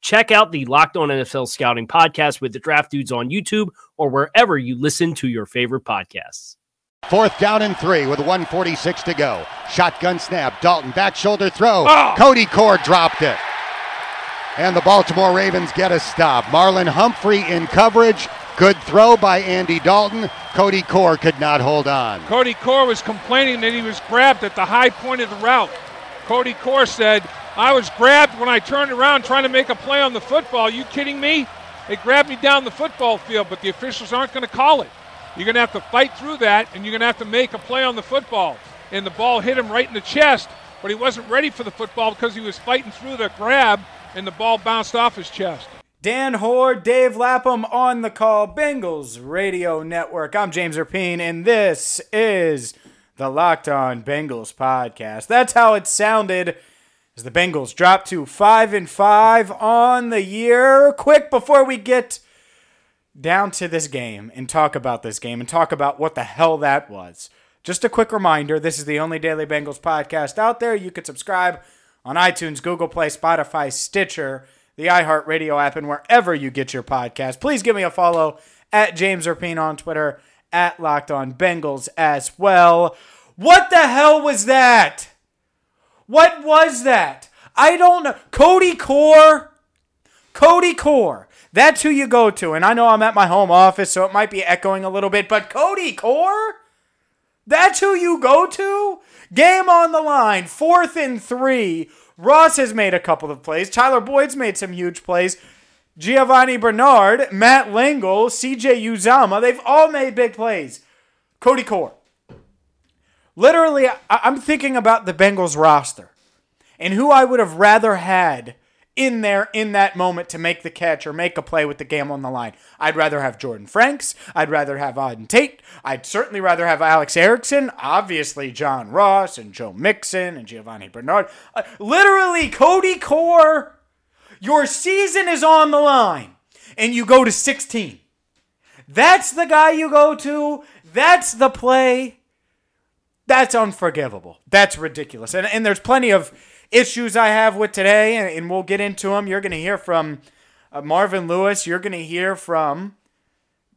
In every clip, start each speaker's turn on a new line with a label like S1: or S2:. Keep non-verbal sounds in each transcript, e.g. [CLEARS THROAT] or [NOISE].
S1: Check out the Locked On NFL Scouting podcast with the Draft Dudes on YouTube or wherever you listen to your favorite podcasts.
S2: Fourth down and three with 146 to go. Shotgun snap. Dalton back shoulder throw.
S1: Oh.
S2: Cody Core dropped it. And the Baltimore Ravens get a stop. Marlon Humphrey in coverage. Good throw by Andy Dalton. Cody Core could not hold on.
S3: Cody Core was complaining that he was grabbed at the high point of the route. Cody Core said, I was grabbed when I turned around trying to make a play on the football. you kidding me? They grabbed me down the football field, but the officials aren't going to call it. You're going to have to fight through that, and you're going to have to make a play on the football. And the ball hit him right in the chest, but he wasn't ready for the football because he was fighting through the grab, and the ball bounced off his chest.
S4: Dan Hoard, Dave Lapham on the call, Bengals Radio Network. I'm James Rapien, and this is the Locked On Bengals podcast. That's how it sounded as the Bengals drop to five and five on the year. Quick before we get down to this game and talk about this game and talk about what the hell that was. Just a quick reminder this is the only Daily Bengals podcast out there. You can subscribe on iTunes, Google Play, Spotify, Stitcher, the iHeartRadio app, and wherever you get your podcast. Please give me a follow at James Rapien on Twitter, at Locked On Bengals as well. What the hell was that? What was that? I don't know. Cody Core? Cody Core. That's who you go to. And I know I'm at my home office, so it might be echoing a little bit, but Cody Core? That's who you go to? Game on the line, fourth and three. Ross has made a couple of plays. Tyler Boyd's made some huge plays. Giovani Bernard, Matt Lengel, CJ Uzomah, they've all made big plays. Cody Core. Literally, I- am thinking about the Bengals roster and who I would have rather had in there in that moment to make the catch or make a play with the game on the line. I'd rather have Jordan Franks. I'd rather have Auden Tate. I'd certainly rather have Alex Erickson. Obviously, John Ross and Joe Mixon and Giovani Bernard. Uh, literally, Cody Core. Your season is on the line, and you go to 16. That's the guy you go to. That's the play. That's unforgivable. That's ridiculous. And, and there's plenty of issues I have with today, and, and we'll get into them. You're going to hear from uh, Marvin Lewis. You're going to hear from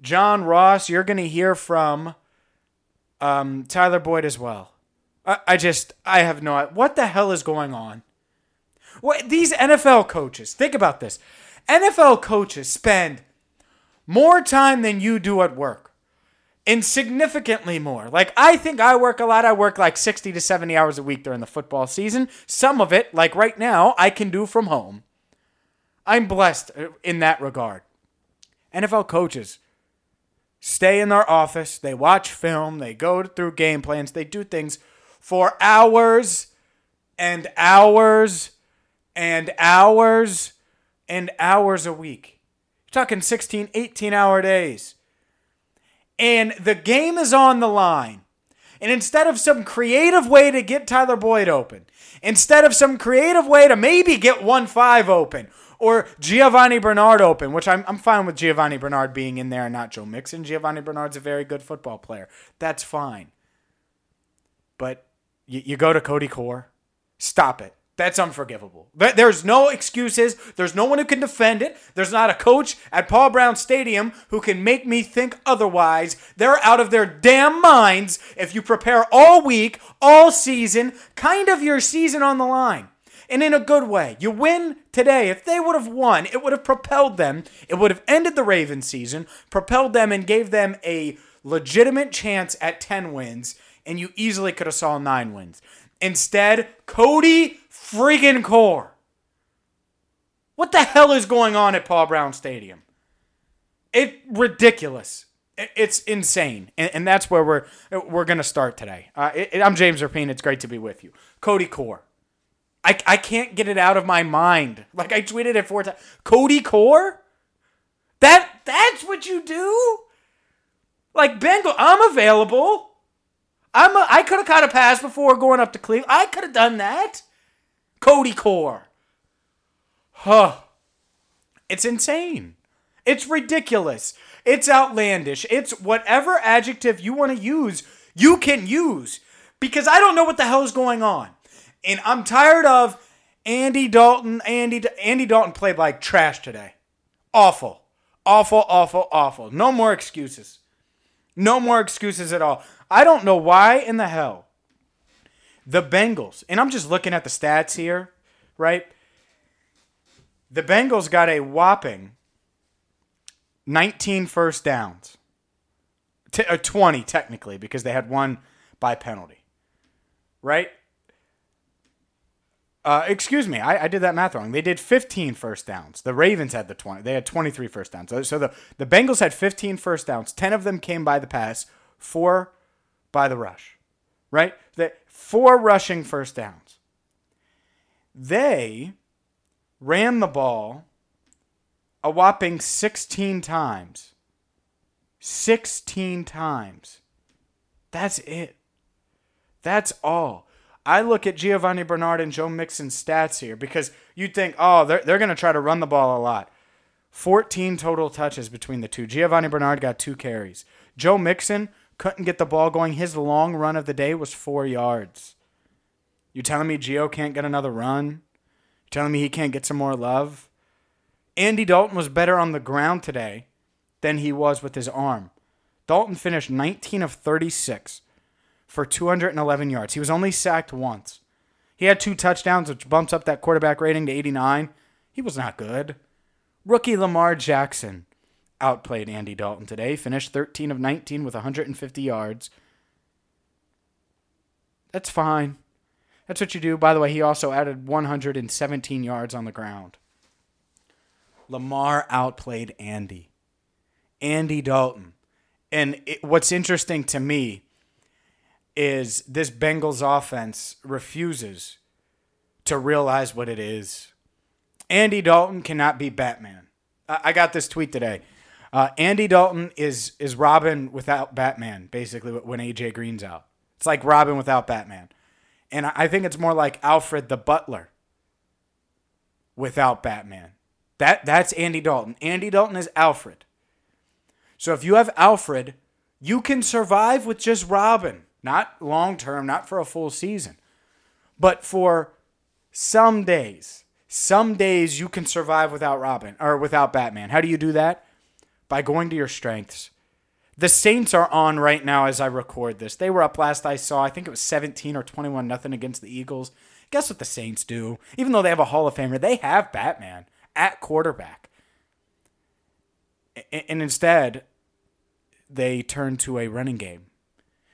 S4: John Ross. You're going to hear from um, Tyler Boyd as well. I, I just, I have no What the hell is going on? What, these NFL coaches, think about this. NFL coaches spend more time than you do at work and significantly more. Like I think I work a lot. I work like 60 to 70 hours a week during the football season. Some of it, like right now, I can do from home. I'm blessed uh, in that regard. NFL coaches stay in their office, they watch film, they go through game plans, they do things for hours and hours and hours and hours a week. You're talking 16, 18 hour days and the game is on the line. And instead of some creative way to get Tyler Boyd open, instead of some creative way to maybe get 1 5 open, or Giovani Bernard open, which I'm, I'm fine with Giovani Bernard being in there and not Joe Mixon. Giovani Bernard's a very good football player. That's fine. But you, you go to Cody Core, stop it. That's unforgivable. There's no excuses. There's no one who can defend it. There's not a coach at Paul Brown Stadium who can make me think otherwise. They're out of their damn minds if you prepare all week, all season, kind of your season on the line. And in a good way. You win today. If they would have won, it would have propelled them. It would have ended the Ravens season, propelled them, and gave them a legitimate chance at 10 wins. And you easily could have saw nine wins. Instead, Cody freaking Core. What the hell is going on at Paul Brown Stadium? It ridiculous. it's insane, and, and, that's where we're we're gonna start today. Uh, it, I'm James Rapien. It's great to be with you, Cody Core. I, I can't get it out of my mind. Like I tweeted it four times. Cody Core. That that's what you do. Like Bengal, I'm available. I'm a, I could have caught a pass before going up to Cleveland. I could have done that. Cody Core. Huh. It's insane. It's ridiculous. It's outlandish. It's whatever adjective you want to use, you can use. Because I don't know what the hell is going on. And I'm tired of Andy Dalton. Andy Andy Dalton played like trash today. Awful. Awful, awful, awful. No more excuses. No more excuses at all. I don't know why in the hell the Bengals, and I'm just looking at the stats here, right? The Bengals got a whopping 19 first downs. T- uh, 20 technically because they had one by penalty. Right? Uh, excuse me, I, I, did that math wrong. They did 15 first downs. The Ravens had the 20. They had 23 first downs. So, so the, the Bengals had 15 first downs. 10 of them came by the pass, four by the rush. Right? The, four rushing first downs. They ran the ball a whopping 16 times. 16 times. That's it. That's all. I look at Giovani Bernard and Joe Mixon's stats here because you'd think, oh, they're, they're going to try to run the ball a lot. 14 total touches between the two. Giovani Bernard got two carries. Joe Mixon couldn't get the ball going. His long run of the day was four yards. You telling me Gio can't get another run? You telling me he can't get some more love? Andy Dalton was better on the ground today than he was with his arm. Dalton finished 19 of 36 for 211 yards. He was only sacked once. He had two touchdowns, which bumps up that quarterback rating to 89. He was not good. Rookie Lamar Jackson outplayed Andy Dalton today, finished 13 of 19 with 150 yards. That's fine. That's what you do. By the way, he also added 117 yards on the ground. Lamar outplayed Andy. Andy Dalton. And it, what's interesting to me is this Bengals offense refuses to realize what it is. Andy Dalton cannot be Batman. I got this tweet today. Uh, Andy Dalton is is Robin without Batman, basically when AJ Green's out. It's like Robin without Batman. And I think it's more like Alfred the Butler without Batman. That that's Andy Dalton. Andy Dalton is Alfred. So if you have Alfred, you can survive with just Robin. Not long term, not for a full season. But for some days, some days you can survive without Robin or without Batman. How do you do that? By going to your strengths. The Saints are on right now as I record this. They were up last I saw. I think it was 17 or 21 nothing against the Eagles. Guess what the Saints do? Even though they have a Hall of Famer, they have Batman at quarterback. And instead, they turn to a running game.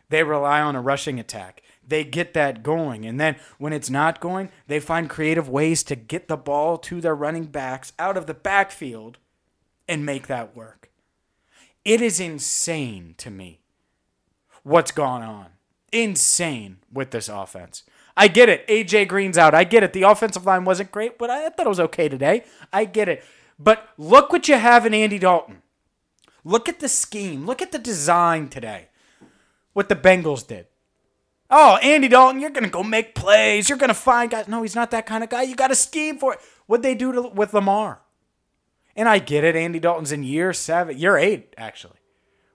S4: They rely on a rushing attack. They get that going. And then when it's not going, they find creative ways to get the ball to their running backs out of the backfield and make that work. It is insane to me what's gone on. Insane with this offense. I get it. AJ Green's out. I get it. The offensive line wasn't great, but I thought it was okay today. I get it. But look what you have in Andy Dalton. Look at the scheme. Look at the design today. What the Bengals did. Oh, Andy Dalton, you're going to go make plays. You're going to find guys. No, he's not that kind of guy. You got a scheme for it. What'd they do to, with Lamar? And I get it. Andy Dalton's in year seven, year eight, actually.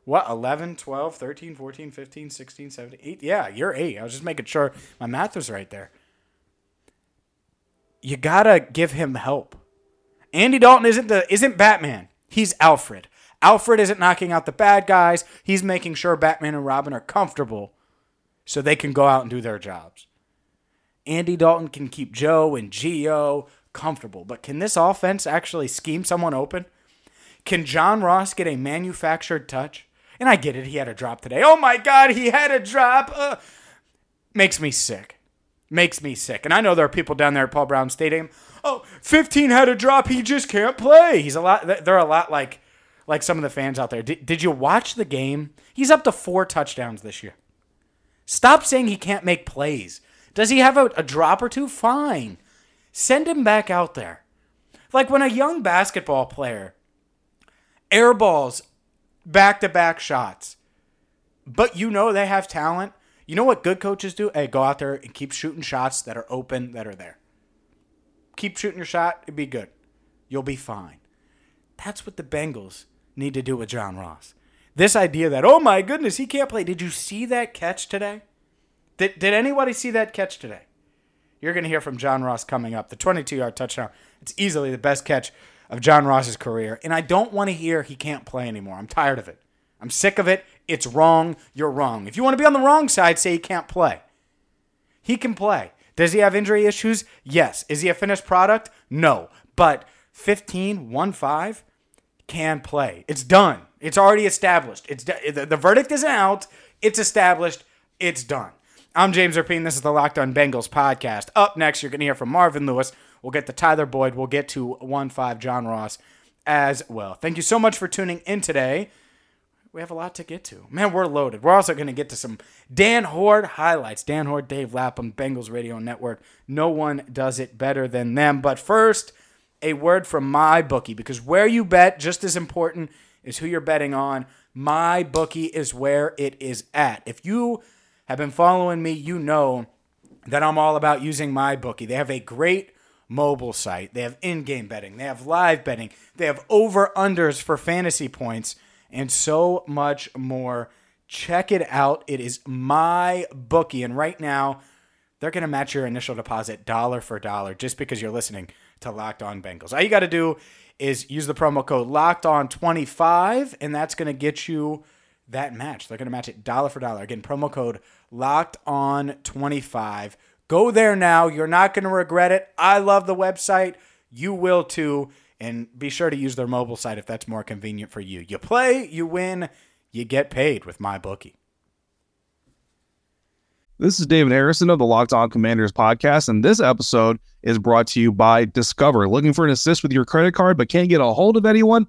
S4: What, 11, 12, 13, 14, 15, 16, 17, 8? Yeah, year eight. I was just making sure my math was right there. you gotta give him help. Andy Dalton isn't the isn't Batman. He's Alfred. Alfred isn't knocking out the bad guys. He's making sure Batman and Robin are comfortable so they can go out and do their jobs. Andy Dalton can keep Joe and Gio comfortable, but can this offense actually scheme someone open? Can John Ross get a manufactured touch? And I get it, he had a drop today. Oh my God, he had a drop. Uh, makes me sick. Makes me sick. And I know there are people down there at Paul Brown Stadium. Oh, 15 had a drop. He just can't play. He's a lot. They're a lot like like some of the fans out there. Did, did you watch the game? He's up to four touchdowns this year. Stop saying he can't make plays. Does he have a, a drop or two? Fine. Send him back out there. Like when a young basketball player airballs back to back shots, but you know they have talent. You know what good coaches do? Hey, go out there and keep shooting shots that are open, that are there. Keep shooting your shot, it'd be good. You'll be fine. That's what the Bengals need to do with John Ross. This idea that, oh my goodness, he can't play. Did you see that catch today? Did, did anybody see that catch today? You're going to hear from John Ross coming up. The 22 yard touchdown. It's easily the best catch of John Ross's career. And I don't want to hear he can't play anymore. I'm tired of it. I'm sick of it. It's wrong. You're wrong. If you want to be on the wrong side, say he can't play. He can play. Does he have injury issues? Yes. Is he a finished product? No. But 15, 1 5 can play. It's done. It's already established. It's the, the verdict isn't out. It's established. It's done. I'm James Rapien. This is the Locked On Bengals podcast. Up next, you're going to hear from Marvin Lewis. We'll get to Tyler Boyd. We'll get to 1 5 John Ross as well. Thank you so much for tuning in today. We have a lot to get to. Man, we're loaded. We're also going to get to some Dan Hoard highlights. Dan Hoard, Dave Lapham, Bengals Radio Network. No one does it better than them. But first, a word from my bookie because where you bet, just as important is who you're betting on. My bookie is where it is at. If you have been following me, you know that I'm all about using my bookie. They have a great mobile site. They have in-game betting. They have live betting. They have over-unders for fantasy points and so much more. Check it out. It is my bookie and right now they're going to match your initial deposit dollar for dollar just because you're listening to Locked On Bengals. All you got to do is use the promo code Locked On 25 and that's going to get you that match. They're going to match it dollar for dollar. Again, promo code locked on 25. Go there now. You're not going to regret it. I love the website. You will too. And be sure to use their mobile site if that's more convenient for you. You play, you win, you get paid with my bookie.
S5: This is David Harrison of the Locked On Commanders podcast, and this episode is brought to you by Discover. Looking for an assist with your credit card but can't get a hold of anyone?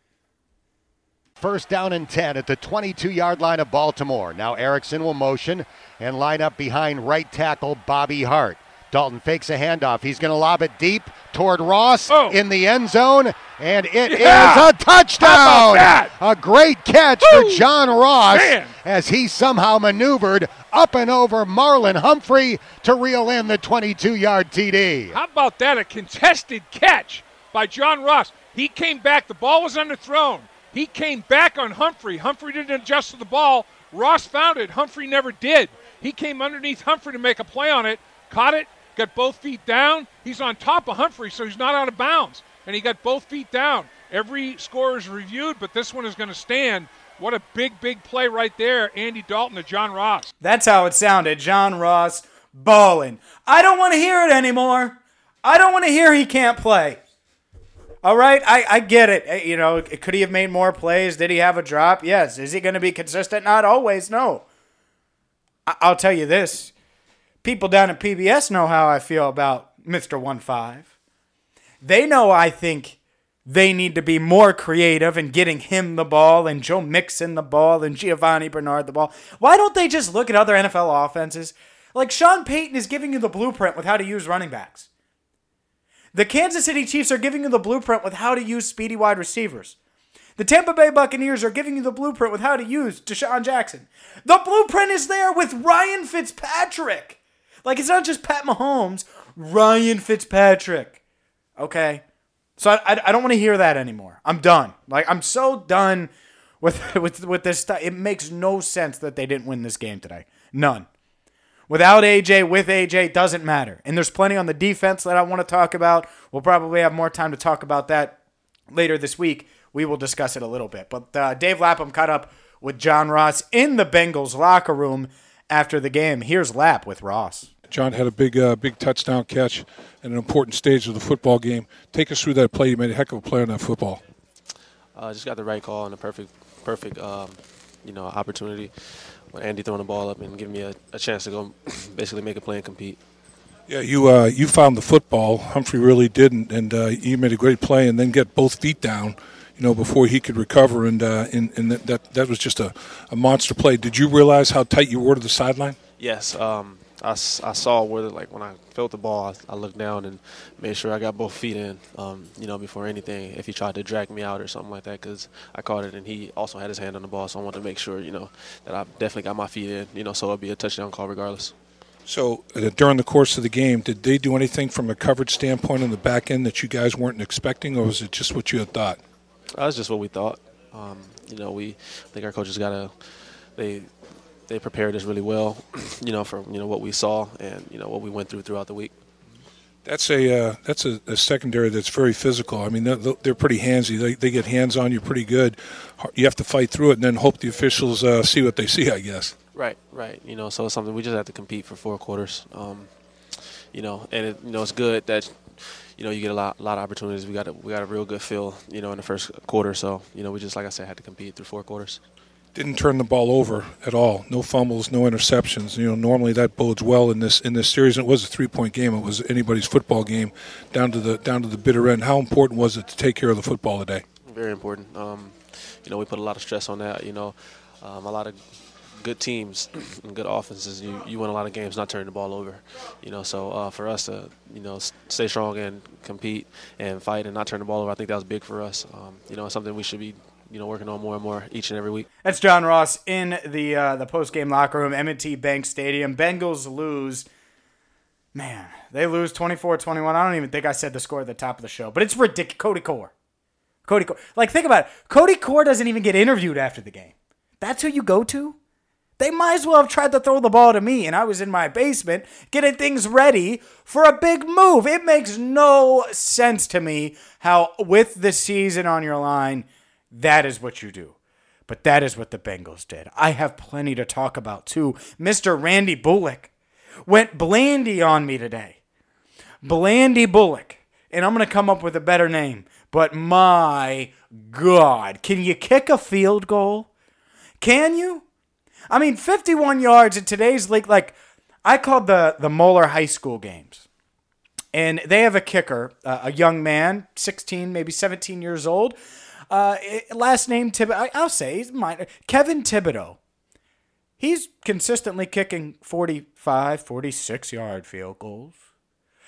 S2: First down and 10 at the 22 yard line of Baltimore. Now Erickson will motion and line up behind right tackle Bobby Hart. Dalton fakes a handoff. He's going to lob it deep toward Ross
S3: Oh.
S2: in the end zone, and it is
S3: Yeah!
S2: a touchdown.
S3: How about that?
S2: A great catch
S3: Woo!
S2: for John Ross
S3: Man.
S2: as he somehow maneuvered up and over Marlon Humphrey to reel in the 22 yard TD.
S3: How about that? A contested catch by John Ross. He came back. The ball was underthrown. He came back on Humphrey. Humphrey didn't adjust to the ball. Ross found it. Humphrey never did. He came underneath Humphrey to make a play on it, caught it, got both feet down. He's on top of Humphrey, so he's not out of bounds. And he got both feet down. Every score is reviewed, but this one is going to stand. What a big, big play right there. Andy Dalton to John Ross.
S4: That's how it sounded. John Ross balling. I don't want to hear it anymore. I don't want to hear he can't play. All right, I, I get it. Eh, You know, could he have made more plays? Did he have a drop? Yes. Is he going to be consistent? Not always. No. I'll tell you this: people down at PBS know how I feel about Mister One Five. They know I think they need to be more creative in getting him the ball and Joe Mixon the ball and Giovani Bernard the ball. Why don't they just look at other NFL offenses? Like Sean Payton is giving you the blueprint with how to use running backs. The Kansas City Chiefs are giving you the blueprint with how to use speedy wide receivers. The Tampa Bay Buccaneers are giving you the blueprint with how to use DeSean Jackson. The blueprint is there with Ryan Fitzpatrick. Like it's not just Pat Mahomes, Ryan Fitzpatrick. Okay? So I, I, I don't want to hear that anymore. I'm done. Like I'm so done with [LAUGHS] with with this stuff. It makes no sense that they didn't win this game today. None. Without AJ, with AJ, doesn't matter. And there's plenty on the defense that I want to talk about. We'll probably have more time to talk about that later this week. We will discuss it a little bit. But uh, Dave Lapham caught up with John Ross in the Bengals locker room after the game. Here's Lap with Ross.
S6: John had a big, uh, big touchdown catch at an important stage of the football game. Take us through that play. You made a heck of a play on that football.
S7: Uh, just got the right call and a perfect, perfect, um, you know, opportunity when Andy throwing the ball up and giving me a, a chance to go [CLEARS THROAT] basically make a play and compete.
S6: Yeah, you uh, you found the football. Humphrey really didn't, and uh, you made a great play and then get both feet down, you know, before he could recover. And uh, and, and that, that that was just a, a monster play. Did you realize how tight you were to the sideline?
S7: Yes, um, I, I saw where like when I felt the ball, I, I, looked down and made sure I got both feet in, um, you know, before anything. If he tried to drag me out or something like that, because I caught it and he also had his hand on the ball, so I wanted to make sure, you know, that I definitely got my feet in, you know, so it'll be a touchdown call regardless.
S6: So uh, during the course of the game, did they do anything from a coverage standpoint on the back end that you guys weren't expecting, or was it just what you had thought?
S7: That was just what we thought. Um, you know, we I think our coaches got a they they prepared us really well, [CLEARS THROAT] you know, for you know what we saw and you know what we went through throughout the week.
S6: That's a uh, that's a, a, secondary that's very physical. I mean, they're, they're pretty handsy. They, they get hands on you pretty good. You have to fight through it and then hope the officials uh, see what they see. I guess.
S7: Right, right. You know, so it's something we just have to compete for four quarters. Um, you know, and it, you know it's good that you know you get a lot, lot of opportunities. We got a, we got a real good feel, you know, in the first quarter. So you know, we just like I said, had to compete through four quarters
S6: didn't turn the ball over at all. No fumbles, no interceptions. You know, normally that bodes well in this in this series. It was a three point game. It was anybody's football game, down to the down to the bitter end. How important was it to take care of the football today?
S7: Very important. Um, you know, we put a lot of stress on that. You know, um, a lot of good teams [CLEARS THROAT] and good offenses. You you win a lot of games not turning the ball over. You know, so uh, for us to you know stay strong and compete and fight and not turn the ball over, I think that was big for us. Um, you know, something we should be you know working on more and more each and every week.
S4: That's John Ross in the uh, the post game locker room, M&T Bank Stadium. Bengals lose. Man, they lose 24-21. I don't even think I said the score at the top of the show, but it's ridiculous. Cody Core. Cody Core. Like think about it. Cody Core doesn't even get interviewed after the game. That's who you go to? They might as well have tried to throw the ball to me, and I was in my basement getting things ready for a big move. It makes no sense to me how, with the season on your line, that is what you do. But that is what the Bengals did. I have plenty to talk about too. Mr. Randy Bullock went blandy on me today. Blandy Bullock. And I'm going to come up with a better name. But my God, can you kick a field goal? Can you? I mean, 51 yards in today's league. Like, I called the, the Moeller High School games. And they have a kicker, uh, a young man, 16, maybe 17 years old uh, last name Thibodeaux. I'll say he's minor. Kevin Thibodeaux. He's consistently kicking 45, 46 yard field goals.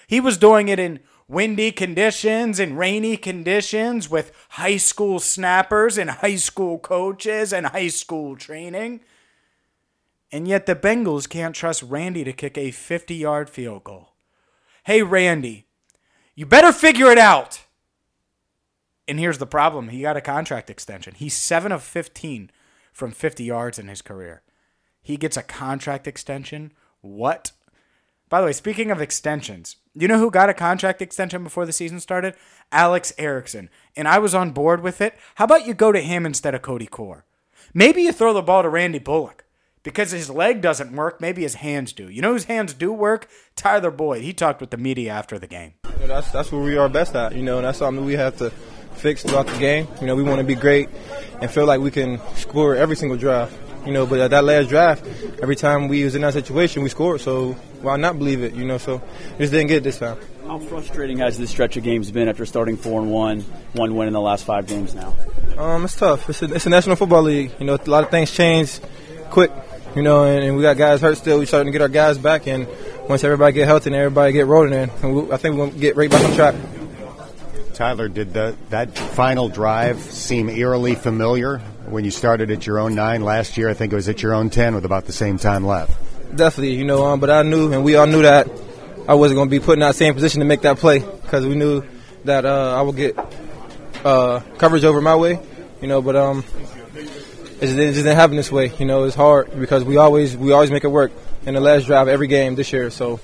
S4: He was doing it in windy conditions and rainy conditions with high school snappers and high school coaches and high school training. And yet the Bengals can't trust Randy to kick a 50 yard field goal. Hey, Randy, you better figure it out. And here's the problem he got a contract extension. He's 7 of 15 from 50 yards in his career. He gets a contract extension. What? By the way, speaking of extensions, you know who got a contract extension before the season started? Alex Erickson. And I was on board with it. How about you go to him instead of Cody Core? Maybe you throw the ball to Randy Bullock because his leg doesn't work. Maybe his hands do. You know whose hands do work? Tyler Boyd. He talked with the media after the game.
S8: That's that's what we are best at. You know, and that's something we have to fix throughout the game. You know, we want to be great and feel like we can score every single drive. You know, but at that last draft, every time we was in that situation, we scored. So why not believe it? You know, so just didn't get it this time.
S9: How frustrating has this stretch of games been after starting four and one, one win in the last five games now?
S8: Um, it's tough. It's a, it's a National Football League. You know, a lot of things change quick. You know, and, and we got guys hurt still. We're starting to get our guys back, and once everybody get healthy and everybody get rolling, in, I think gonna get right back on track.
S2: Tyler, did the, that final drive seem eerily familiar when you started at your own nine last year? I think it was at your own ten with about the same time left.
S8: Definitely, you know, um, but I knew, and we all knew that I wasn't going to be put in that same position to make that play because we knew that uh, I would get uh, coverage over my way, you know. But um, it just, it just didn't happen this way. You know, it's hard because we always we always make it work in the last drive every game this year. So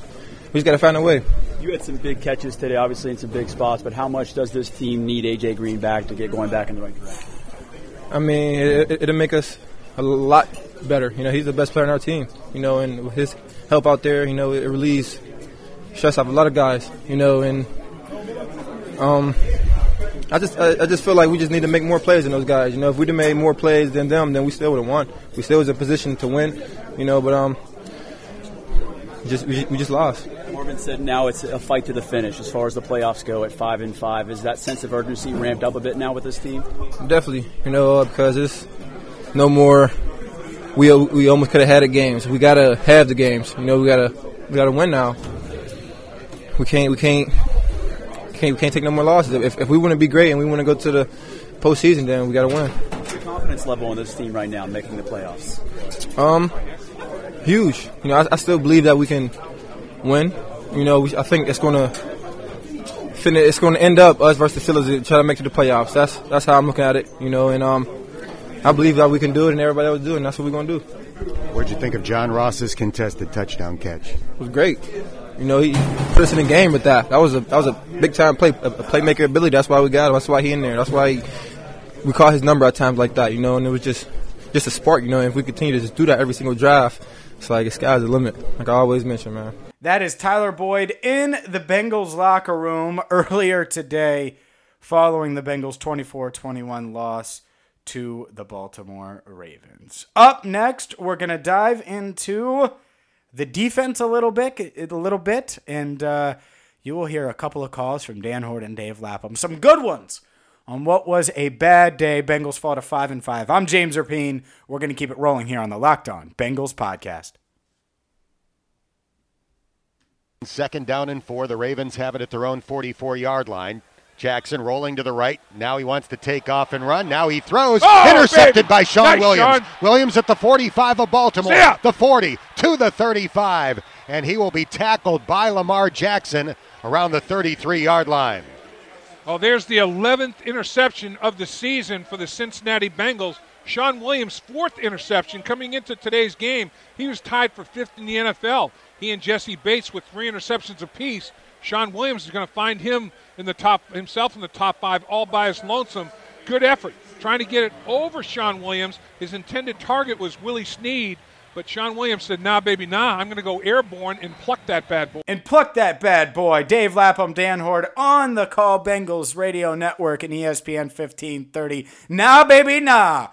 S8: we just got to find a way.
S9: You had some big catches today, obviously in some big spots. But how much does this team need AJ Green back to get going back in the right direction?
S8: I mean, it, it'll make us a lot better. You know, he's the best player on our team. You know, and with his help out there, you know, it relieves stress off a lot of guys. You know, and um, I just I, I, just feel like we just need to make more plays than those guys. You know, if we'd have made more plays than them, then we still would have won. We still was in a position to win. You know, but um, just we, we just lost.
S9: Morgan said now it's a fight to the finish as far as the playoffs go at five and five. Is that sense of urgency ramped up a bit now with this team?
S8: Definitely, you know, because it's no more. We we almost could have had it games. We gotta have the games. You know, we gotta we gotta win now. We can't we can't can't, we can't take no more losses. If, if we want to be great and we want to go to the postseason, then we got to win.
S9: What's the confidence level on this team right now making the playoffs?
S8: Um, huge. You know, I, I still believe that we can win. You know, we, I think it's going to finish. It's going to end up us versus the Steelers try to make it to the playoffs. That's that's how I'm looking at it. You know, and um, I believe that we can do it, and everybody else do it, and that's what we're going to do.
S2: What'd you think of John Ross's contested touchdown catch? It
S8: was great. You know, he put us in the game with that. That was a that was a big time play, a playmaker ability. That's why we got him. That's why he in there. That's why he, we call his number at times like that. You know, and it was just just a spark. You know, and if we continue to just do that every single drive, it's like the sky's the limit. Like I always mention, man.
S4: That is Tyler Boyd in the Bengals locker room [LAUGHS] earlier today, following the Bengals 24-21 loss to the Baltimore Ravens. Up next, we're gonna dive into the defense a little bit, a little bit, and uh, you will hear a couple of calls from Dan Hoard and Dave Lapham. Some good ones on what was a bad day. Bengals fall to five and five. I'm James Rapien. We're going to keep it rolling here on the Locked On Bengals podcast.
S2: Second down and four. The Ravens have it at their own 44 yard line. Jackson rolling to the right. Now he wants to take off and run. Now he throws. Oh, Intercepted baby. by Shawn nice, Williams. Shawn. Williams at the 45 of Baltimore. The 40 to the 35. And he will be tackled by Lamar Jackson around the 33 yard line.
S3: Oh, there's the 11th interception of the season for the Cincinnati Bengals. Shawn Williams' fourth interception coming into today's game. He was tied for fifth in the NFL. He and Jessie Bates with three interceptions apiece. Shawn Williams is going to find him in the top himself in the top five all by his lonesome. Good effort trying to get it over Shawn Williams. His intended target was Willie Snead, but Shawn Williams said, "Nah, baby, nah. I'm going to go airborne and pluck that bad boy."
S4: And pluck that bad boy. Dave Lapham, Dan Hoard on the Call Bengals Radio Network and ESPN 1530. Nah, baby, nah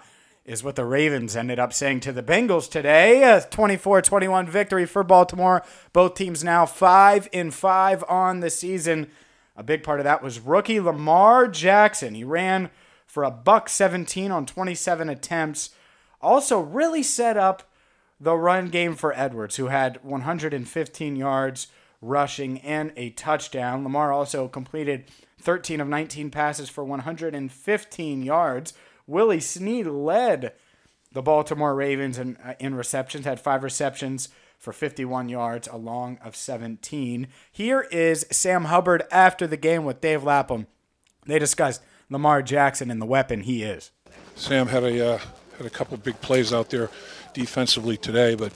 S4: is what the Ravens ended up saying to the Bengals today. A 24-21 victory for Baltimore. Both teams now 5 in 5 on the season. A big part of that was rookie Lamar Jackson. He ran for a buck 17 on 27 attempts. Also really set up the run game for Edwards, who had 115 yards rushing and a touchdown. Lamar also completed 13 of 19 passes for 115 yards. Willie Snead led the Baltimore Ravens in, uh, in receptions, had five receptions for 51 yards, a long of 17. Here is Sam Hubbard after the game with Dave Lapham. They discussed Lamar Jackson and the weapon he is.
S6: Sam had a uh, had a couple big plays out there defensively today, but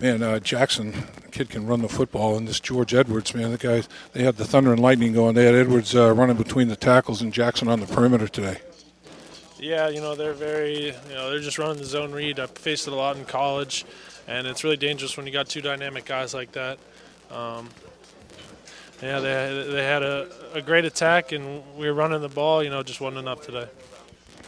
S6: man, uh, Jackson, kid can run the football, and this George Edwards, man, the guys they had the thunder and lightning going. They had Edwards uh, running between the tackles and Jackson on the perimeter today.
S10: Yeah, you know they're very, you know, they're just running the zone read. I've faced it a lot in college, and it's really dangerous when you got two dynamic guys like that. Um, yeah, they they had a, a great attack, and we were running the ball. You know, just wasn't enough today.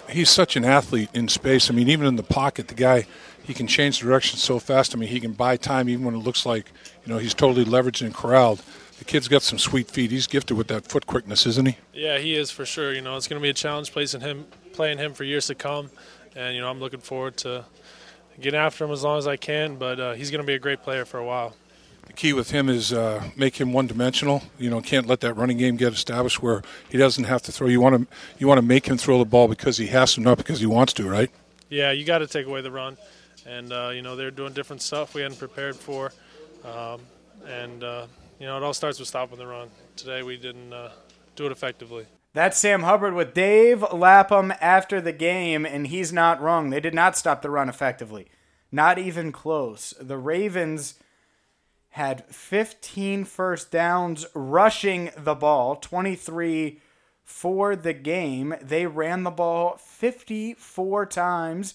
S6: He's such an athlete in space. I mean, even in the pocket, the guy he can change direction so fast. I mean, he can buy time even when it looks like you know he's totally leveraged and corralled. The kid's got some sweet feet. He's gifted with that foot quickness, isn't he?
S10: Yeah, he is for sure. You know, it's going to be a challenge placing him playing him for years to come, and you know I'm looking forward to getting after him as long as I can. But uh, he's going to be a great player for a while.
S6: the key with him is uh, make him one dimensional. You know, can't let that running game get established where he doesn't have to throw. You want to you want to make him throw the ball because he has to, not because he wants to, right?
S10: Yeah, you got to take away the run, and uh, you know they're doing different stuff we hadn't prepared for, um, and uh, you know it all starts with stopping the run. Today we didn't uh, do it effectively.
S4: That's Sam Hubbard with Dave Lapham after the game, and he's not wrong. They did not stop the run effectively. Not even close. The Ravens had 15 first downs rushing the ball, 23 for the game. They ran the ball 54 times,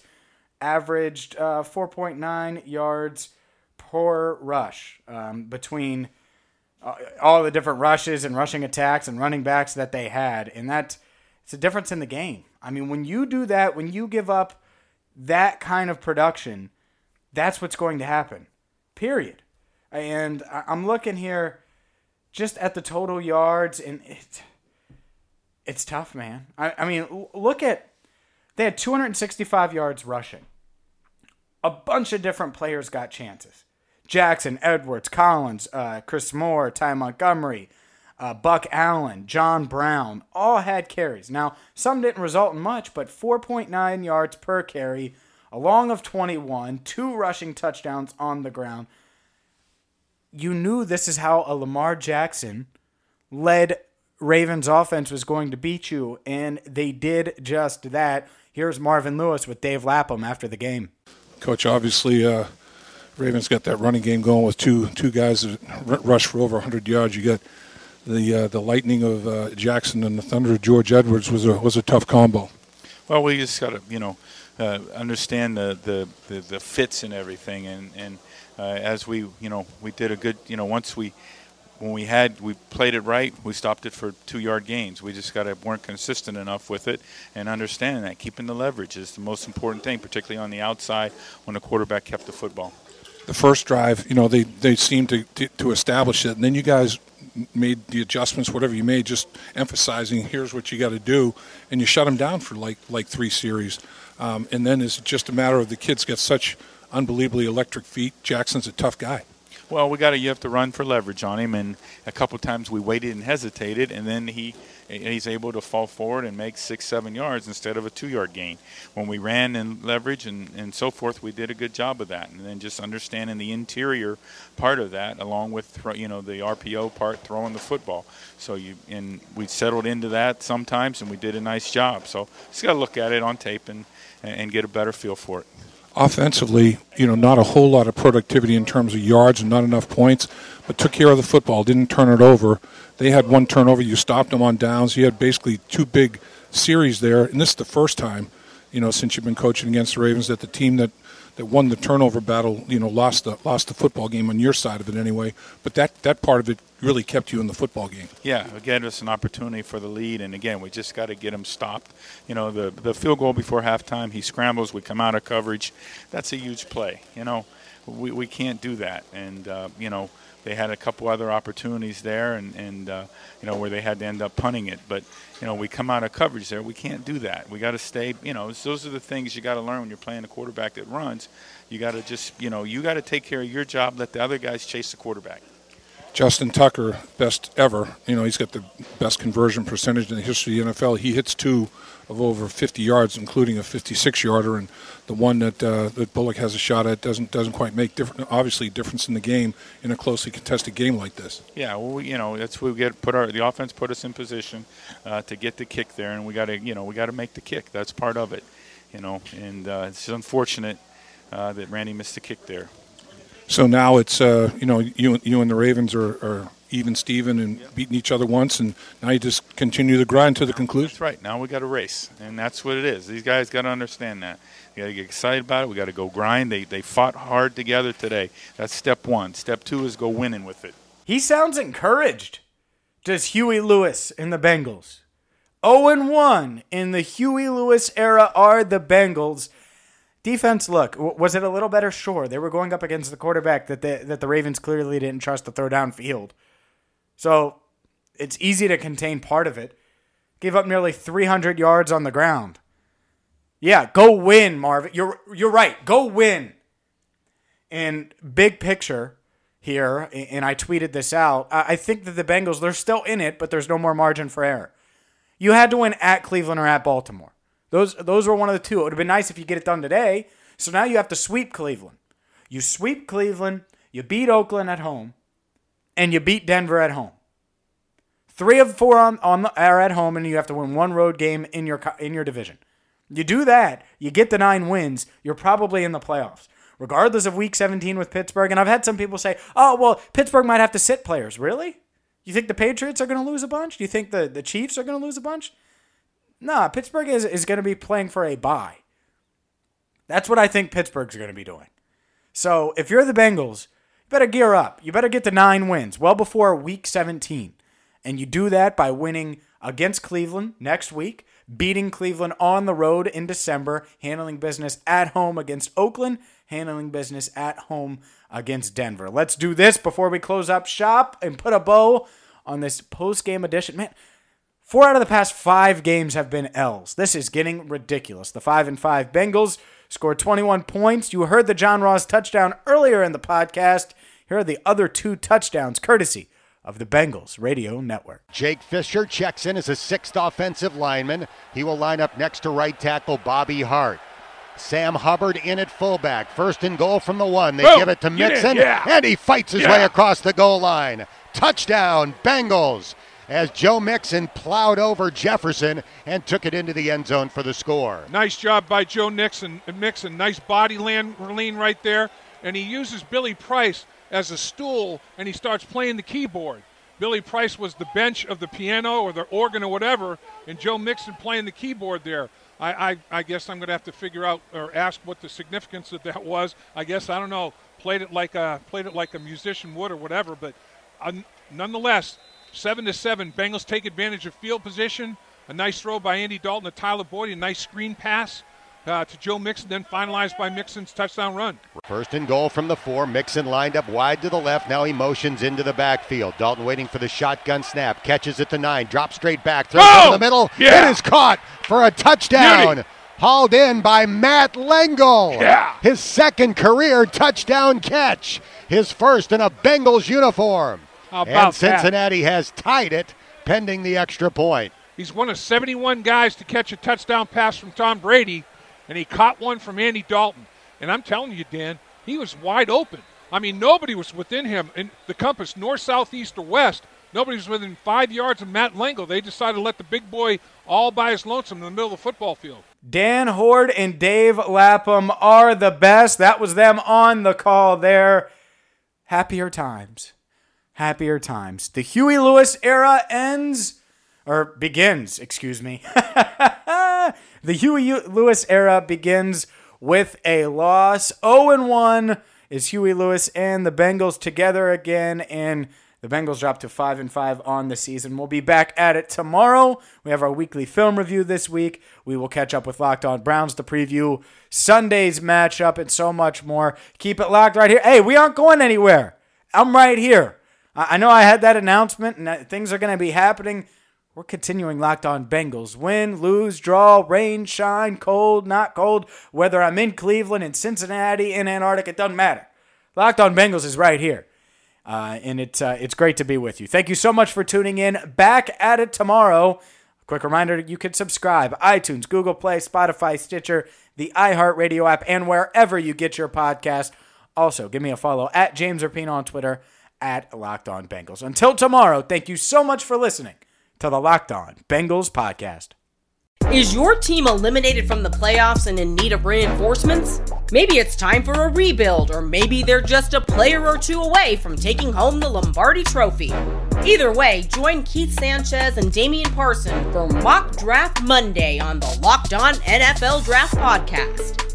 S4: averaged uh, 4.9 yards per rush um, between uh, all the different rushes and rushing attacks and running backs that they had. And that it's a difference in the game. I mean, when you do that, when you give up that kind of production, that's what's going to happen. Period. And I'm looking here just at the total yards, and it, it's tough, man. I, I mean, look at they had 265 yards rushing. A bunch of different players got chances. Jackson, Edwards, Collins, uh, Chris Moore, Ty Montgomery, uh, Buck Allen, John Brown, all had carries. Now, some didn't result in much, but 4.9 yards per carry, a long of 21, two rushing touchdowns on the ground. You knew this is how a Lamar Jackson led Ravens offense was going to beat you, and they did just that. Here's Marvin Lewis with Dave Lapham after the game.
S6: Coach, obviously, uh, Ravens got that running game going with two two guys that rush for over 100 yards. You got the uh, the lightning of uh, Jackson and the thunder of George Edwards was a was a tough combo.
S11: Well, we just got to you know uh, understand the, the, the, the, fits and everything, and and uh, as we you know we did a good you know once we when we had we played it right, we stopped it for two yard gains. We just got weren't consistent enough with it, and understanding that keeping the leverage is the most important thing, particularly on the outside when the quarterback kept the football
S6: the first drive, you know, they, they seemed to, to, establish it. And then you guys made the adjustments, whatever you made, just emphasizing here's what you got to do, and you shut them down for like like three series. Um, and then it's just a matter of the kids get such unbelievably electric feet. Jackson's a tough guy.
S11: Well, we got to you have to run for leverage on him, and a couple times we waited and hesitated, and then he he's able to fall forward and make six, seven yards instead of a two yard gain. When we ran and leverage and, and so forth, we did a good job of that. And then just understanding the interior part of that, along with you know the RPO part, throwing the football. So you and we settled into that sometimes, and we did a nice job. So just got to look at it on tape and and get a better feel for it
S6: offensively, you know, not a whole lot of productivity in terms of yards and not enough points, but took care of the football, didn't turn it over. They had one turnover. You stopped them on downs. You had basically two big series there, and this is the first time, you know, since you've been coaching against the Ravens that the team that that won the turnover battle, you know, lost the lost the football game on your side of it anyway. But that that part of it really kept you in the football game.
S11: Yeah, again, it's an opportunity for the lead, and again, we just got to get him stopped. You know, the the field goal before halftime, he scrambles, we come out of coverage. That's a huge play. You know, we we can't do that, and uh, you know they had a couple other opportunities there, and and uh, you know where they had to end up punting it. But you know we come out of coverage there. We can't do that. We got to stay. You know those are the things you got to learn when you're playing a quarterback that runs. You got to just you know you got to take care of your job. Let the other guys chase the quarterback.
S6: Justin Tucker, best ever. You know he's got the best conversion percentage in the history of the NFL. He hits two of over 50 yards, including a 56 yarder, and the one that uh, that Bullock has a shot at doesn't doesn't quite make different obviously difference in the game in a closely contested game like this.
S11: Yeah, well, you know that's we get put our the offense put us in position uh, to get the kick there, and we got to you know we got to make the kick. That's part of it, you know, and uh, it's unfortunate uh, that Randy missed the kick there.
S6: So now it's uh, you know you you and the Ravens are, are even Steven and yep. beating each other once, and now you just continue the grind to the conclusion.
S11: That's right. Now we got to race, and that's what it is. These guys got to understand that. We got to get excited about it. We got to go grind. They they fought hard together today. That's step one. Step two is go winning with it.
S4: He sounds encouraged. Does Huey Lewis and the Bengals? 0 1 in the Huey Lewis era are the Bengals. Defense, look, was it a little better? Sure. They were going up against the quarterback that the, that the Ravens clearly didn't trust to throw downfield. So it's easy to contain part of it. Gave up nearly 300 yards on the ground. Yeah, go win, Marvin. You're you're right. Go win. And big picture, here, and I tweeted this out. I think that the Bengals, they're still in it, but there's no more margin for error. You had to win at Cleveland or at Baltimore. Those those were one of the two. It would have been nice if you get it done today. So now you have to sweep Cleveland. You sweep Cleveland, you beat Oakland at home, and you beat Denver at home. Three of four on, on the, are at home, and you have to win one road game in your in your division. You do that, you get the nine wins, you're probably in the playoffs, regardless of Week 17 with Pittsburgh. And I've had some people say, "Oh, well, Pittsburgh might have to sit players." Really? You think the Patriots are going to lose a bunch? Do you think the, the Chiefs are going to lose a bunch? Nah, Pittsburgh is, is going to be playing for a bye. That's what I think Pittsburgh's going to be doing. So if you're the Bengals, you better gear up. You better get to nine wins well before week 17. And you do that by winning against Cleveland next week, beating Cleveland on the road in December, handling business at home against Oakland, handling business at home against Denver. Let's do this before we close up shop and put a bow on this post game edition. Man, four out of the past five games have been L's. This is getting ridiculous. The five and five Bengals scored 21 points. You heard the John Ross touchdown earlier in the podcast. Here are the other two touchdowns, courtesy of the Bengals Radio Network.
S2: Jake Fisher checks in as a sixth offensive lineman. He will line up next to right tackle Bobby Hart. Sam Hubbard in at fullback. First and goal from the one. They
S3: Boom.
S2: give it to
S3: Get
S2: Mixon,
S3: yeah.
S2: and he fights his
S3: Yeah.
S2: way across the goal line. Touchdown, Bengals, as Joe Mixon plowed over Jefferson and took it into the end zone for the score.
S3: Nice job by Joe Nixon. Mixon, nice body land, lean right there, and he uses Billy Price as a stool, and he starts playing the keyboard. Billy Price was the bench of the piano or the organ or whatever, and Joe Mixon playing the keyboard there. I, I, I guess I'm going to have to figure out or ask what the significance of that was. I guess I don't know. Played it like a played it like a musician would or whatever, but uh, nonetheless, seven to seven. Bengals take advantage of field position. A nice throw by Andy Dalton to Tyler Boyd. A nice screen pass uh, to Joe Mixon, then finalized by Mixon's touchdown run.
S2: First and goal from the four. Mixon lined up wide to the left. Now he motions into the backfield. Dalton waiting for the shotgun snap. Catches at the nine. Drops straight back. Throws
S3: Oh!
S2: to the middle.
S3: Yeah!
S2: It is caught for a touchdown.
S3: Beauty.
S2: Hauled in by Matt Lengel.
S3: Yeah.
S2: His second career touchdown catch. His first in a Bengals uniform.
S3: How about
S2: and
S3: that?
S2: Cincinnati has tied it pending the extra point.
S3: He's one of 71 guys to catch a touchdown pass from Tom Brady, and he caught one from Andy Dalton. And I'm telling you, Dan, he was wide open. I mean, nobody was within him in the compass, north, south, east, or west. Nobody was within five yards of Matt Lengel. They decided to let the big boy all by his lonesome in the middle of the football field.
S4: Dan Hoard and Dave Lapham are the best. That was them on the call there. Happier times. Happier times. The Huey Lewis era ends, or begins, excuse me. [LAUGHS] the Huey Lewis era begins with a loss. 0 1 is Huey Lewis and the Bengals together again, and the Bengals drop to 5 and 5 on the season. We'll be back at it tomorrow. We have our weekly film review this week. We will catch up with Locked On Browns to preview Sunday's matchup and so much more. Keep it locked right here. Hey, we aren't going anywhere. I'm right here. I know I had that announcement and things are going to be happening. We're continuing locked on Bengals. Win, lose, draw, rain, shine, cold, not cold. Whether I'm in Cleveland, in Cincinnati, in Antarctica, it doesn't matter. Locked on Bengals is right here. Uh, and it's uh, it's great to be with you. Thank you so much for tuning in. Back at it tomorrow. Quick reminder: you can subscribe iTunes, Google Play, Spotify, Stitcher, the iHeartRadio app, and wherever you get your podcast. Also, give me a follow at James Rapien on Twitter at Locked On Bengals. Until tomorrow, thank you so much for listening to the Locked On Bengals podcast.
S12: Is your team eliminated from the playoffs and in need of reinforcements? Maybe it's time for a rebuild, or maybe they're just a player or two away from taking home the Lombardi Trophy. Either way, join Keith Sanchez and Damian Parson for Mock Draft Monday on the Locked On NFL Draft Podcast.